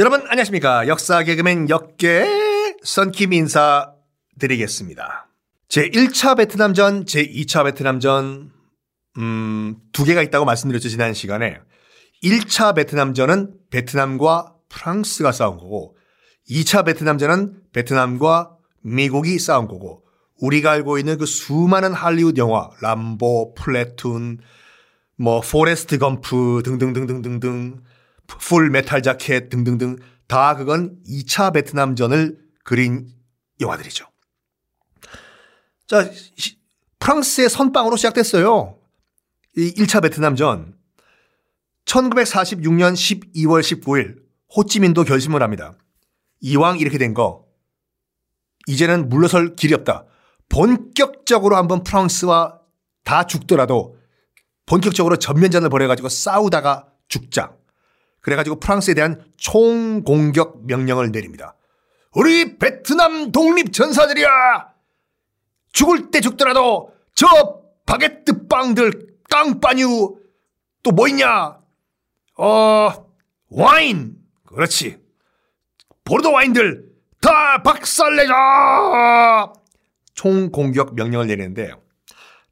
여러분 안녕하십니까 역사 개그맨 역계 선킴 인사 드리겠습니다. 제1차 베트남전, 제2차 베트남전 음, 두 개가 있다고 말씀드렸죠 지난 시간에 1차 베트남전은 베트남과 프랑스가 싸운 거고 2차 베트남전은 베트남과 미국이 싸운 거고 우리가 알고 있는 그 수많은 할리우드 영화 람보, 플래툰, 뭐 포레스트 검프 등등등등등등 풀 메탈 자켓 등등등 다 그건 2차 베트남전을 그린 영화들이죠. 자, 프랑스의 선빵으로 시작됐어요. 이 1차 베트남전. 1946년 12월 19일 호찌민도 결심을 합니다. 이왕 이렇게 된 거, 이제는 물러설 길이 없다. 본격적으로 한번 프랑스와 다 죽더라도 본격적으로 전면전을 벌여가지고 싸우다가 죽자. 그래가지고 프랑스에 대한 총공격 명령을 내립니다. 우리 베트남 독립 전사들이야! 죽을 때 죽더라도 저 바게트 빵들 깡빠뉴 또 뭐 있냐? 어 와인 그렇지 보르도 와인들 다 박살내자 총 공격 명령을 내리는데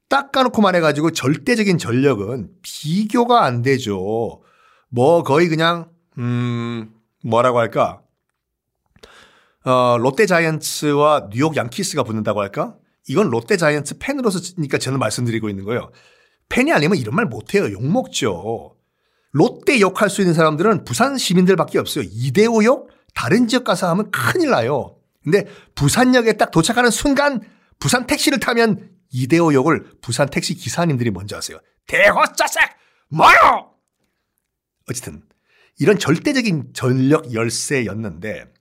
닦아놓고 말해가지고 절대적인 전력은 비교가 안 되죠. 뭐 거의 그냥 음 뭐라고 할까? 어 롯데 자이언츠와 뉴욕 양키스가 붙는다고 할까? 이건 롯데 자이언츠 팬으로서니까 저는 말씀드리고 있는 거예요. 팬이 아니면 이런 말 못해요. 욕먹죠. 롯데 욕할 수 있는 사람들은 부산 시민들밖에 없어요. 이대호 욕 다른 지역 가서 하면 큰일 나요. 근데 부산역에 딱 도착하는 순간 부산 택시를 타면 이대호 욕을 부산 택시 기사님들이 먼저 하세요. 대호 짜색 뭐요? 어쨌든 이런 절대적인 전력 열세였는데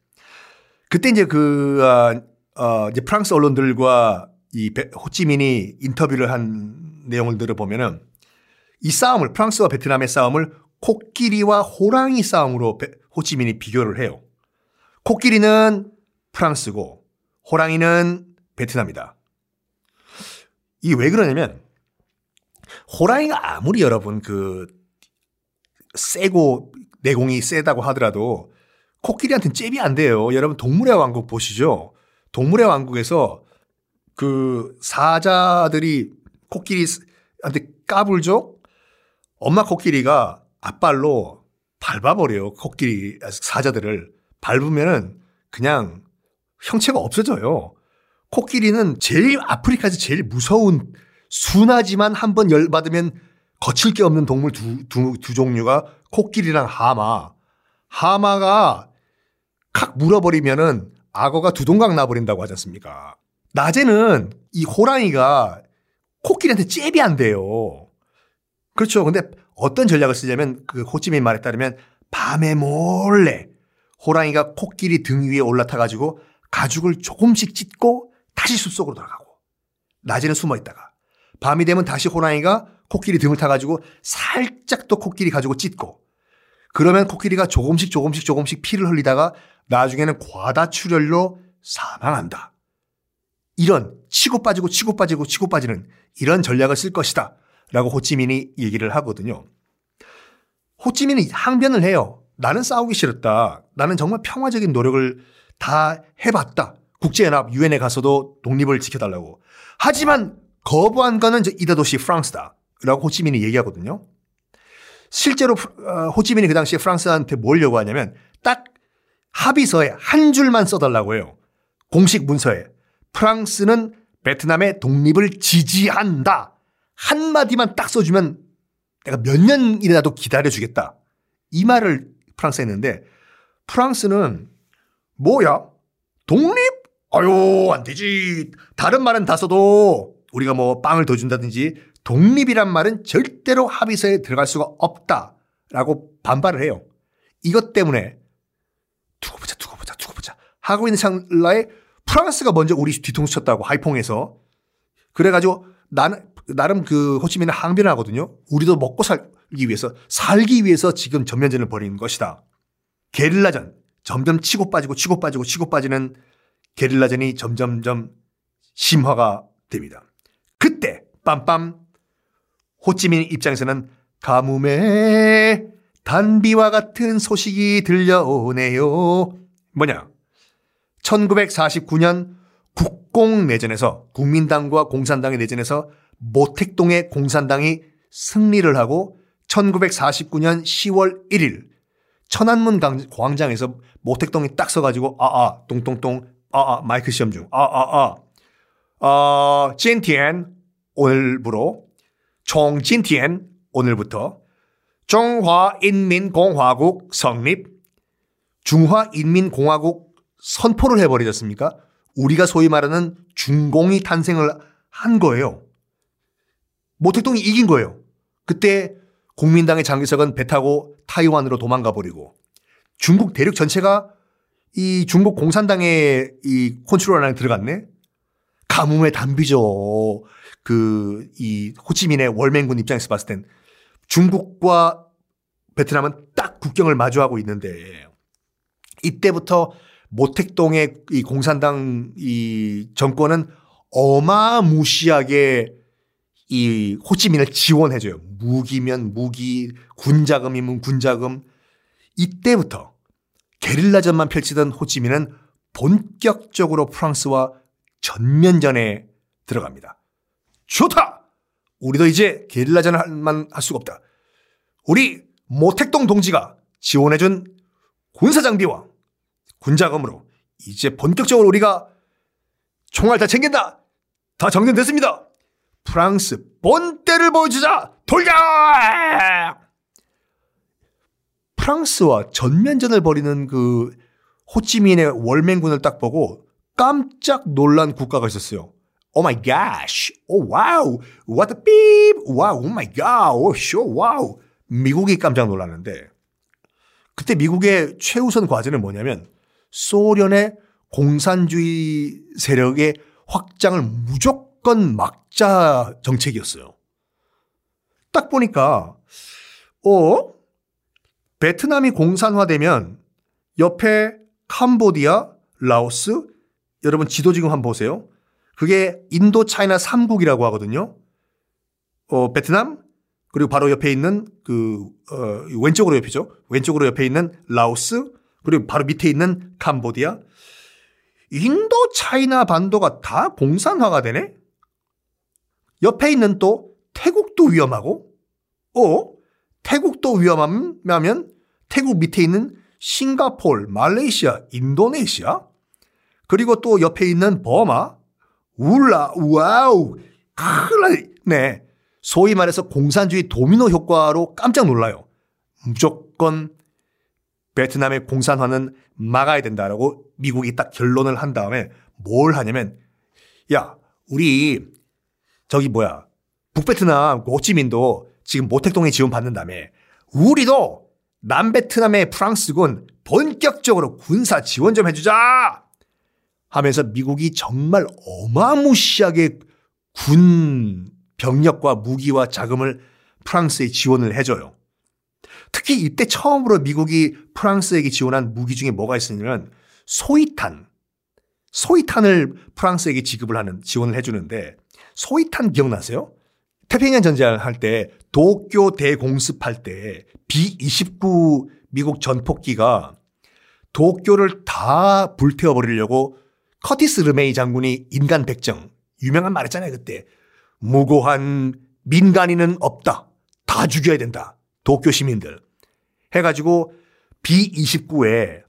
그때 이제 그 어, 어, 이제 프랑스 언론들과 이 호찌민이 인터뷰를 한 내용을 들어보면은 이 싸움을 프랑스와 베트남의 싸움을 코끼리와 호랑이 싸움으로 호찌민이 비교를 해요. 코끼리는 프랑스고 호랑이는 베트남이다. 이 왜 그러냐면 호랑이가 아무리 여러분 그 세고 내공이 세다고 하더라도 코끼리한테는 잽이 안 돼요. 여러분 동물의 왕국 보시죠. 동물의 왕국에서 그 사자들이 코끼리한테 까불죠? 엄마 코끼리가 앞발로 밟아버려요. 코끼리 사자들을. 밟으면은 그냥 형체가 없어져요. 코끼리는 제일 아프리카에서 제일 무서운 순하지만 한 번 열받으면 거칠 게 없는 동물 두, 두, 두 종류가 코끼리랑 하마. 하마가 칵 물어버리면은 악어가 두동강 나버린다고 하지 않습니까? 낮에는 이 호랑이가 코끼리한테 잽이 안 돼요. 그렇죠. 근데 어떤 전략을 쓰냐면 그 호찌민 말에 따르면 밤에 몰래 호랑이가 코끼리 등 위에 올라타 가지고 가죽을 조금씩 찢고 다시 숲속으로 돌아가고 낮에는 숨어 있다가 밤이 되면 다시 호랑이가 코끼리 등을 타 가지고 살짝 또 코끼리 가지고 찢고 그러면 코끼리가 조금씩 조금씩 조금씩 피를 흘리다가 나중에는 과다출혈로 사망한다. 이런 치고 빠지고 치고 빠지고 치고 빠지는 이런 전략을 쓸 것이다. 라고 호찌민이 얘기를 하거든요. 호찌민이 항변을 해요. 나는 싸우기 싫었다. 나는 정말 평화적인 노력을 다 해봤다. 국제연합 유엔에 가서도 독립을 지켜달라고. 하지만 거부한 거는 이다 도시 프랑스다. 라고 호찌민이 얘기하거든요. 실제로 어, 호찌민이 그 당시에 프랑스한테 뭘 요구하냐면 딱 합의서에 한 줄만 써달라고 해요. 공식 문서에. 프랑스는 베트남의 독립을 지지한다. 한마디만 딱 써주면 내가 몇 년이라도 기다려주겠다. 이 말을 프랑스에 했는데 프랑스는 뭐야? 독립? 아유, 안 되지. 다른 말은 다 써도 우리가 뭐 빵을 더 준다든지 독립이란 말은 절대로 합의서에 들어갈 수가 없다. 라고 반발을 해요. 이것 때문에 두고 보자, 두고 보자, 두고 보자. 하고 있는 찰나에 프랑스가 먼저 우리 뒤통수 쳤다고 하이퐁에서. 그래가지고 나는, 나름 그 호치민은 항변을 하거든요. 우리도 먹고 살기 위해서, 살기 위해서 지금 전면전을 벌이는 것이다. 게릴라전. 점점 치고 빠지고 치고 빠지고 치고 빠지는 게릴라전이 점점점 심화가 됩니다. 그때 빰빰 호찌민 입장에서는 가뭄에 단비와 같은 소식이 들려오네요. 뭐냐? 1949년 국공내전에서 국민당과 공산당의 내전에서 모택동의 공산당이 승리를 하고 1949년 10월 1일 천안문 광장에서 모택동이 딱 서가지고 아아 똥똥똥 아아 마이크 시험 중 아아아 어, 찐티엔 오늘부로 총찐티엔 오늘부터 중화인민공화국 성립 중화인민공화국 선포를 해버리셨습니까? 우리가 소위 말하는 중공이 탄생을 한 거예요. 모택동이 이긴 거예요. 그때 국민당의 장기석은 배 타고 타이완으로 도망가 버리고 중국 대륙 전체가 이 중국 공산당의 이 컨트롤 안에 들어갔네. 가뭄의 단비죠. 그 이 호치민의 월맹군 입장에서 봤을 땐 중국과 베트남은 딱 국경을 마주하고 있는데 이때부터 모택동의 이 공산당 이 정권은 어마무시하게 이 호찌민을 지원해줘요. 무기면 무기, 군자금이면 군자금. 이때부터 게릴라전만 펼치던 호찌민은 본격적으로 프랑스와 전면전에 들어갑니다. 좋다! 우리도 이제 게릴라전만 할 수가 없다. 우리 모택동 동지가 지원해준 군사 장비와 군자금으로 이제 본격적으로 우리가 총알 다 챙긴다! 다 정전됐습니다! 프랑스 본때를 보여주자! 돌려! 프랑스와 전면전을 벌이는 그 호찌민의 월맹군을 딱 보고 깜짝 놀란 국가가 있었어요. Oh my God. Oh wow. What the beep. Wow. Oh my God. Oh shoot. Wow. 미국이 깜짝 놀랐는데 그때 미국의 최우선 과제는 뭐냐면 소련의 공산주의 세력의 확장을 무조건 막자 정책이었어요. 딱 보니까 어 베트남이 공산화되면 옆에 캄보디아, 라오스 여러분 지도 지금 한번 보세요. 그게 인도 차이나 3국이라고 하거든요. 어, 베트남 그리고 바로 옆에 있는 그 어, 왼쪽으로 옆이죠. 왼쪽으로 옆에 있는 라오스 그리고 바로 밑에 있는 캄보디아. 인도 차이나 반도가 다 공산화가 되네. 옆에 있는 또 태국도 위험하고, 어? 태국도 위험하면 태국 밑에 있는 싱가폴, 말레이시아, 인도네시아, 그리고 또 옆에 있는 버마, 울라, wow, 큰일 났네. 소위 말해서 공산주의 도미노 효과로 깜짝 놀라요. 무조건 베트남의 공산화는 막아야 된다라고 미국이 딱 결론을 한 다음에 뭘 하냐면 야, 우리 저기 뭐야. 북베트남 호치민도 지금 모택동에 지원 받는다며. 우리도 남베트남의 프랑스군 본격적으로 군사 지원 좀 해주자! 하면서 미국이 정말 어마무시하게 군 병력과 무기와 자금을 프랑스에 지원을 해줘요. 특히 이때 처음으로 미국이 프랑스에게 지원한 무기 중에 뭐가 있었냐면 소이탄. 소이탄을 프랑스에게 지급을 하는 지원을 해주는데 소이탄 기억나세요? 태평양 전쟁 할 때 도쿄 대공습할 때 B-29 미국 전폭기가 도쿄를 다 불태워 버리려고 커티스 르메이 장군이 인간 백정 유명한 말 했잖아요 그때. 무고한 민간인은 없다. 다 죽여야 된다. 도쿄 시민들. 해가지고 B-29에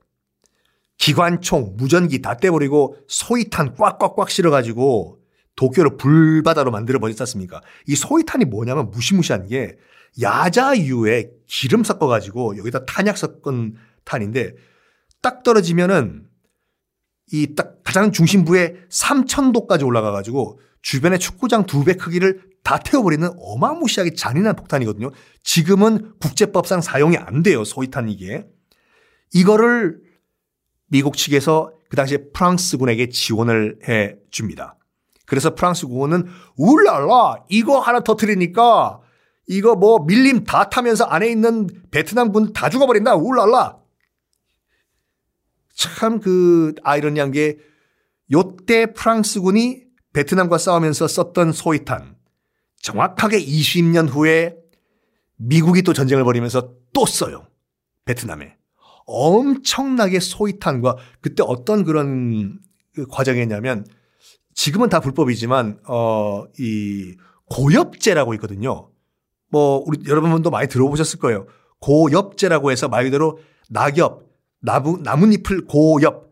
기관총 무전기 다 떼버리고 소위탄 꽉꽉꽉 실어가지고 도쿄를 불바다로 만들어 버렸지 않습니까? 이 소위탄이 뭐냐면 무시무시한 게 야자유에 기름 섞어가지고 여기다 탄약 섞은 탄인데 딱 떨어지면은 이 딱 가장 중심부에 3,000도까지 올라가 가지고 주변에 축구장 두 배 크기를 다 태워버리는 어마무시하게 잔인한 폭탄이거든요. 지금은 국제법상 사용이 안 돼요. 소위탄 이게. 이거를 미국 측에서 그 당시에 프랑스군에게 지원을 해 줍니다. 그래서 프랑스 군은 울랄라 이거 하나 터트리니까 이거 뭐 밀림 다 타면서 안에 있는 베트남 군 다 죽어버린다 울랄라 참 그 아이러니한 게 요때 프랑스군이 베트남과 싸우면서 썼던 소이탄 정확하게 20년 후에 미국이 또 전쟁을 벌이면서 또 써요. 베트남에. 엄청나게 소위탄과 그때 어떤 그런 그 과정이었냐면 지금은 다 불법이지만 어 이 고엽제라고 있거든요. 뭐 우리 여러분도 많이 들어보셨을 거예요. 고엽제라고 해서 말 그대로 낙엽, 나무 나뭇잎을 고엽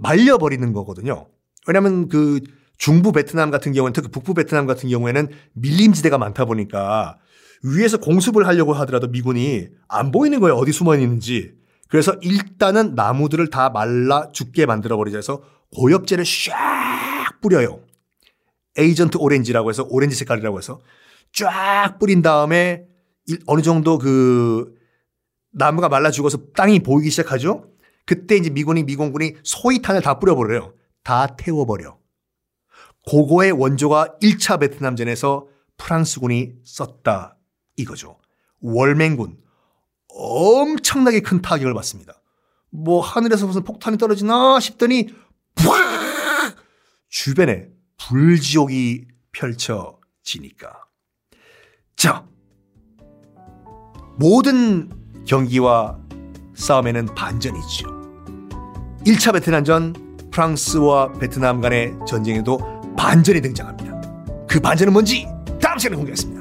말려버리는 거거든요. 왜냐하면 그 중부 베트남 같은 경우는 특히 북부 베트남 같은 경우에는 밀림지대가 많다 보니까 위에서 공습을 하려고 하더라도 미군이 안 보이는 거예요. 어디 숨어 있는지. 그래서 일단은 나무들을 다 말라 죽게 만들어 버리자 해서 고엽제를 쫙 뿌려요. 에이전트 오렌지라고 해서 오렌지 색깔이라고 해서 쫙 뿌린 다음에 어느 정도 그 나무가 말라 죽어서 땅이 보이기 시작하죠. 그때 이제 미군이 미공군이 소위탄을 다 뿌려버려요. 다 태워버려. 고거의 원조가 1차 베트남전에서 프랑스군이 썼다 이거죠. 월맹군 엄청나게 큰 타격을 받습니다. 뭐 하늘에서 무슨 폭탄이 떨어지나 싶더니 푸악! 주변에 불지옥이 펼쳐지니까. 자, 모든 경기와 싸움에는 반전이 있죠. 1차 베트남전 프랑스와 베트남 간의 전쟁에도 반전이 등장합니다. 그 반전은 뭔지 다음 시간에 공개하겠습니다.